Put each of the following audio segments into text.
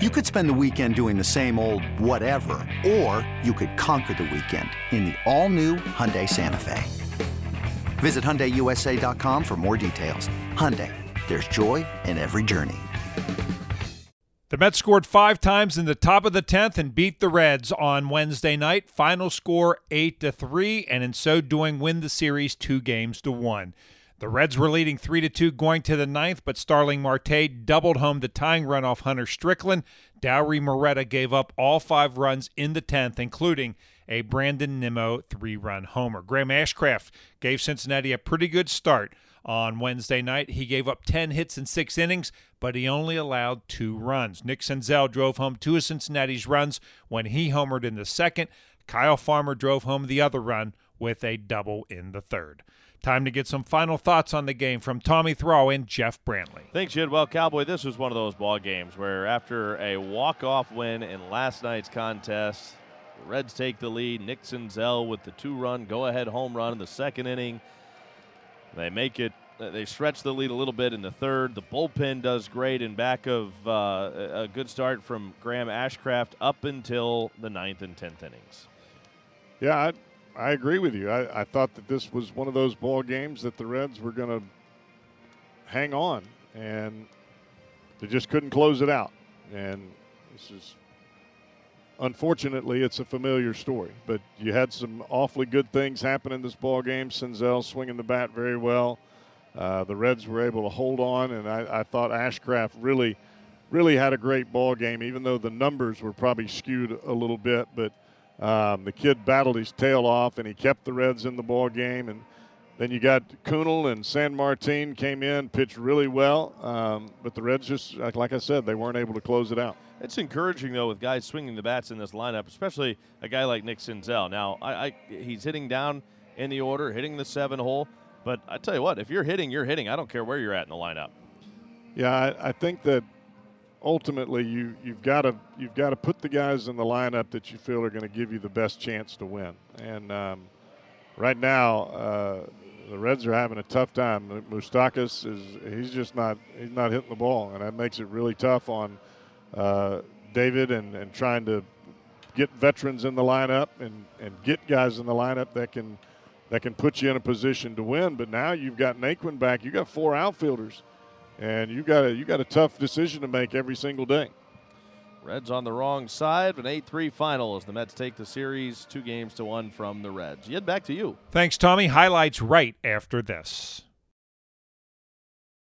You could spend the weekend doing the same old whatever, or you could conquer the weekend in the all-new Hyundai Santa Fe. Visit HyundaiUSA.com for more details. Hyundai, there's joy in every journey. The Mets scored five times in the top of the 10th and beat the Reds on Wednesday night. Final score 8 to 3, and in so doing, win the series two games to one. The Reds were leading 3 to 2 going to the ninth, but Starling Marte doubled home the tying run off Hunter Strickland. Dauri Moreta gave up all five runs in the 10th, including a Brandon Nimmo three run homer. Graham Ashcraft gave Cincinnati a pretty good start on Wednesday night. He gave up 10 hits in six innings, but he only allowed two runs. Nick Senzel drove home two of Cincinnati's runs when he homered in the second. Kyle Farmer drove home the other run with a double in the third. Time to get some final thoughts on the game from Tommy Thrall and Jeff Brantley. Thanks, Jed. Well, Cowboy, this was one of those ball games where after a walk-off win in last night's contest, the Reds take the lead. Nick Senzel with the two-run go-ahead home run in the second inning. They make it. They stretch the lead a little bit in the third. The bullpen does great in back of uh, a good start from Graham Ashcraft up until the ninth and tenth innings. Yeah, I agree with you. I, I, thought that this was one of those ball games that the Reds were going to hang on, and they just couldn't close it out. And this is unfortunately it's a familiar story, but you had some awfully good things happen in this ball game. Senzel swinging the bat very well. Uh, the Reds were able to hold on, and I, I thought Ashcraft really, really had a great ball game, even though the numbers were probably skewed a little bit, but. Um, the kid battled his tail off, and he kept the Reds in the ball game. And then you got Kuhnel and San Martin came in, pitched really well, um, but the Reds just, like I said, they weren't able to close it out. It's encouraging though with guys swinging the bats in this lineup, especially a guy like Nick Senzel. Now, I, I, he's hitting down in the order, hitting the seven hole. But I tell you what, if you're hitting, you're hitting. I don't care where you're at in the lineup. Yeah, I, I think that ultimately you you've got to you've got to put the guys in the lineup that you feel are going to give you the best chance to win. And um, right now, uh, the Reds are having a tough time. Moustakas is he's just not he's not hitting the ball, and that makes it really tough on uh, David and, and trying to get veterans in the lineup and, and get guys in the lineup that can that can put you in a position to win. But now you've got Naquin back. You've got four outfielders and you got a you got a tough decision to make every single day. Reds on the wrong side, an 8-3 final as the Mets take the series two games to one from the Reds. Yet back to you. Thanks, Tommy. Highlights right after this.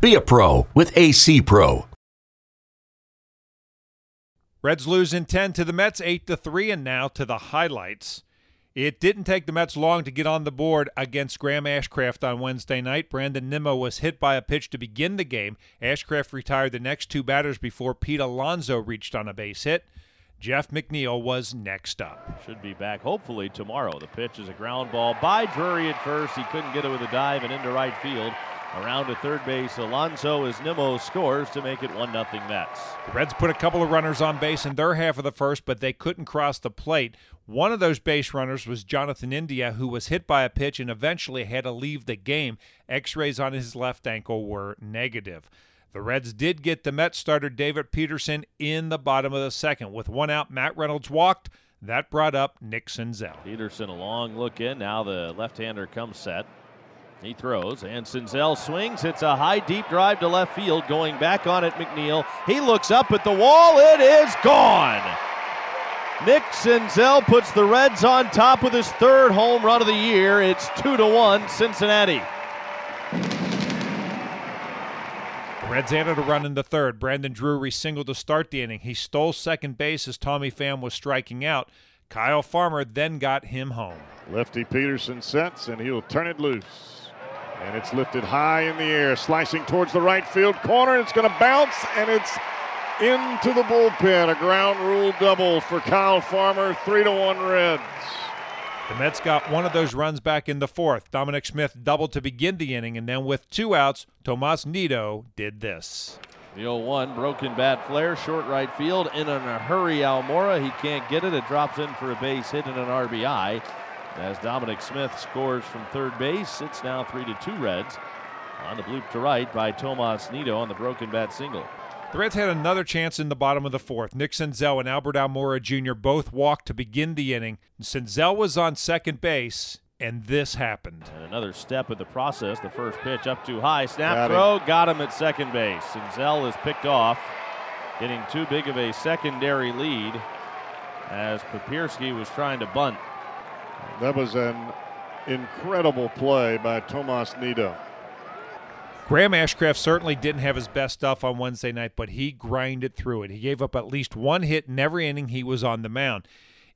Be a pro with AC Pro. Reds lose in 10 to the Mets 8 to 3 and now to the highlights. It didn't take the Mets long to get on the board against Graham Ashcraft on Wednesday night. Brandon Nimmo was hit by a pitch to begin the game. Ashcraft retired the next two batters before Pete Alonso reached on a base hit. Jeff McNeil was next up. Should be back hopefully tomorrow. The pitch is a ground ball by Drury at first. He couldn't get it with a dive and into right field. Around to third base, Alonso as Nimmo scores to make it 1 0 Mets. The Reds put a couple of runners on base in their half of the first, but they couldn't cross the plate. One of those base runners was Jonathan India, who was hit by a pitch and eventually had to leave the game. X rays on his left ankle were negative. The Reds did get the Mets starter David Peterson in the bottom of the second. With one out, Matt Reynolds walked. That brought up Nick Senzel. Peterson a long look in. Now the left-hander comes set. He throws, and Senzel swings. It's a high, deep drive to left field. Going back on it, McNeil. He looks up at the wall. It is gone. Nick Senzel puts the Reds on top with his third home run of the year. It's two to one, Cincinnati. The Reds added a run in the third. Brandon Drury singled to start the inning. He stole second base as Tommy Pham was striking out. Kyle Farmer then got him home. Lefty Peterson sets, and he'll turn it loose. And it's lifted high in the air, slicing towards the right field corner. It's going to bounce, and it's into the bullpen. A ground rule double for Kyle Farmer. Three to one Reds. The Mets got one of those runs back in the fourth. Dominic Smith doubled to begin the inning, and then with two outs, Tomas Nido did this. The 0 1 broken bat flare, short right field. In a hurry, Almora. He can't get it. It drops in for a base hit and an RBI. As Dominic Smith scores from third base, it's now 3 to 2 Reds. On the bloop to right by Tomas Nido on the broken bat single. The Reds had another chance in the bottom of the fourth. Nick Senzel and Albert Almora Jr. both walked to begin the inning. Senzel was on second base, and this happened. And another step in the process. The first pitch up too high. Snap got throw, him. got him at second base. Senzel is picked off, getting too big of a secondary lead as Papierski was trying to bunt. That was an incredible play by Tomas Nido. Graham Ashcraft certainly didn't have his best stuff on Wednesday night, but he grinded through it. He gave up at least one hit in every inning he was on the mound.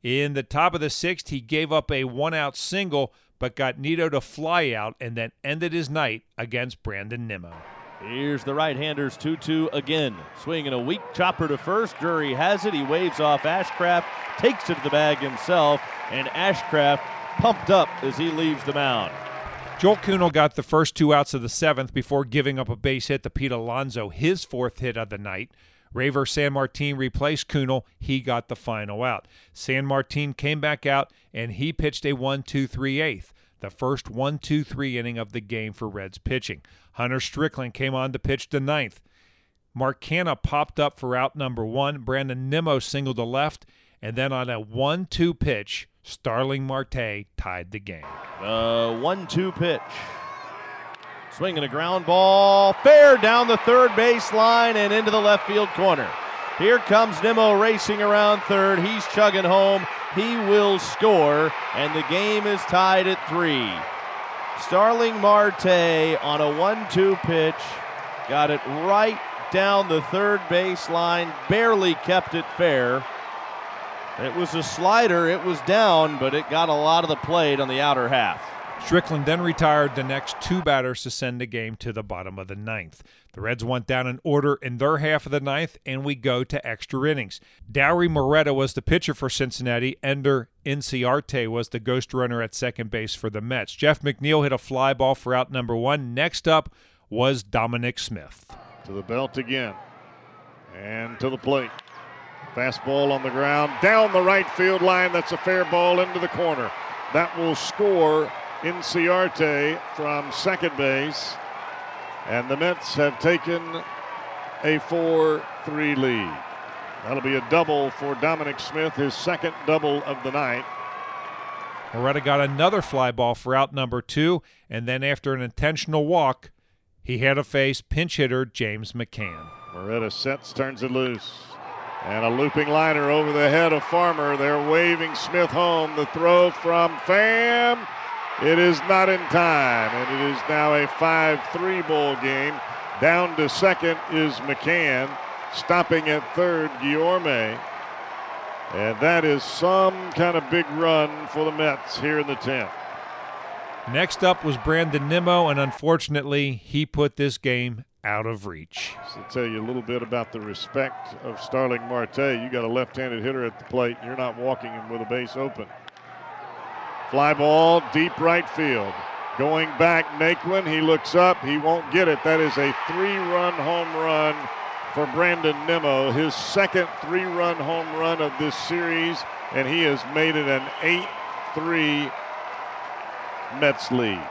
In the top of the sixth, he gave up a one out single, but got Nido to fly out and then ended his night against Brandon Nimmo. Here's the right hander's 2 2 again. Swinging a weak chopper to first. Drury has it. He waves off Ashcraft, takes it to the bag himself, and Ashcraft pumped up as he leaves the mound. Joel Kuhnel got the first two outs of the seventh before giving up a base hit to Pete Alonso, his fourth hit of the night. Reiver San Martin replaced Kuhnel. He got the final out. San Martin came back out and he pitched a 1 2 3 eighth, the first 1 2 3 inning of the game for Reds pitching. Hunter Strickland came on to pitch the ninth. Mark Canha popped up for out number one. Brandon Nimmo singled to left. And then on a 1 2 pitch, Starling Marte tied the game. The 1 2 pitch. Swinging a ground ball, fair down the third base line and into the left field corner. Here comes Nimmo racing around third. He's chugging home. He will score, and the game is tied at three. Starling Marte on a 1 2 pitch got it right down the third base line, barely kept it fair. It was a slider. It was down, but it got a lot of the plate on the outer half. Strickland then retired the next two batters to send the game to the bottom of the ninth. The Reds went down in order in their half of the ninth, and we go to extra innings. Dauri Moreta was the pitcher for Cincinnati. Ender Inciarte was the ghost runner at second base for the Mets. Jeff McNeil hit a fly ball for out number one. Next up was Dominic Smith. To the belt again, and to the plate. Fastball on the ground, down the right field line. That's a fair ball into the corner. That will score Inciarte from second base. And the Mets have taken a 4 3 lead. That'll be a double for Dominic Smith, his second double of the night. Moreta got another fly ball for out number two, and then after an intentional walk, he had to face pinch hitter James McCann. Moreta sets, turns it loose. And a looping liner over the head of Farmer. They're waving Smith home. The throw from Pham. It is not in time, and it is now a 5 3 ball game. Down to second is McCann. Stopping at third, Guillorme. And that is some kind of big run for the Mets here in the 10th. Next up was Brandon Nimmo, and unfortunately, he put this game out of reach. To tell you a little bit about the respect of Starling Marte, you got a left-handed hitter at the plate, and you're not walking him with a base open. Fly ball, deep right field. Going back, Naquin, he looks up, he won't get it. That is a three-run home run for Brandon Nimmo, his second three-run home run of this series, and he has made it an 8-3 Mets lead.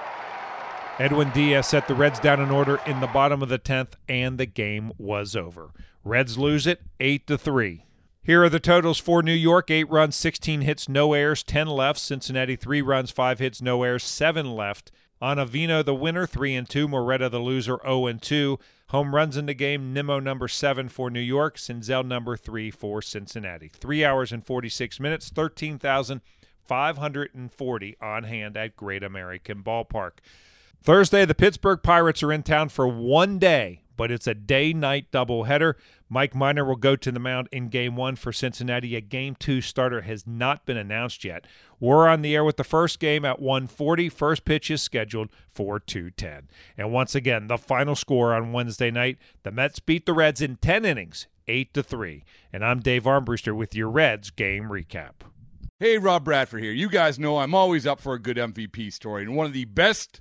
Edwin Diaz set the Reds down in order in the bottom of the 10th, and the game was over. Reds lose it 8 to 3. Here are the totals for New York 8 runs, 16 hits, no errors, 10 left. Cincinnati 3 runs, 5 hits, no errors, 7 left. Ottavino the winner, 3 and 2. Moreta the loser, 0 and 2. Home runs in the game, Nimmo number 7 for New York, Senzel number 3 for Cincinnati. 3 hours and 46 minutes, 13,540 on hand at Great American Ballpark. Thursday, the Pittsburgh Pirates are in town for one day, but it's a day night doubleheader. Mike Minor will go to the mound in game one for Cincinnati. A game two starter has not been announced yet. We're on the air with the first game at 140. First pitch is scheduled for 210. And once again, the final score on Wednesday night the Mets beat the Reds in 10 innings, 8 to 3. And I'm Dave Armbruster with your Reds game recap. Hey, Rob Bradford here. You guys know I'm always up for a good MVP story, and one of the best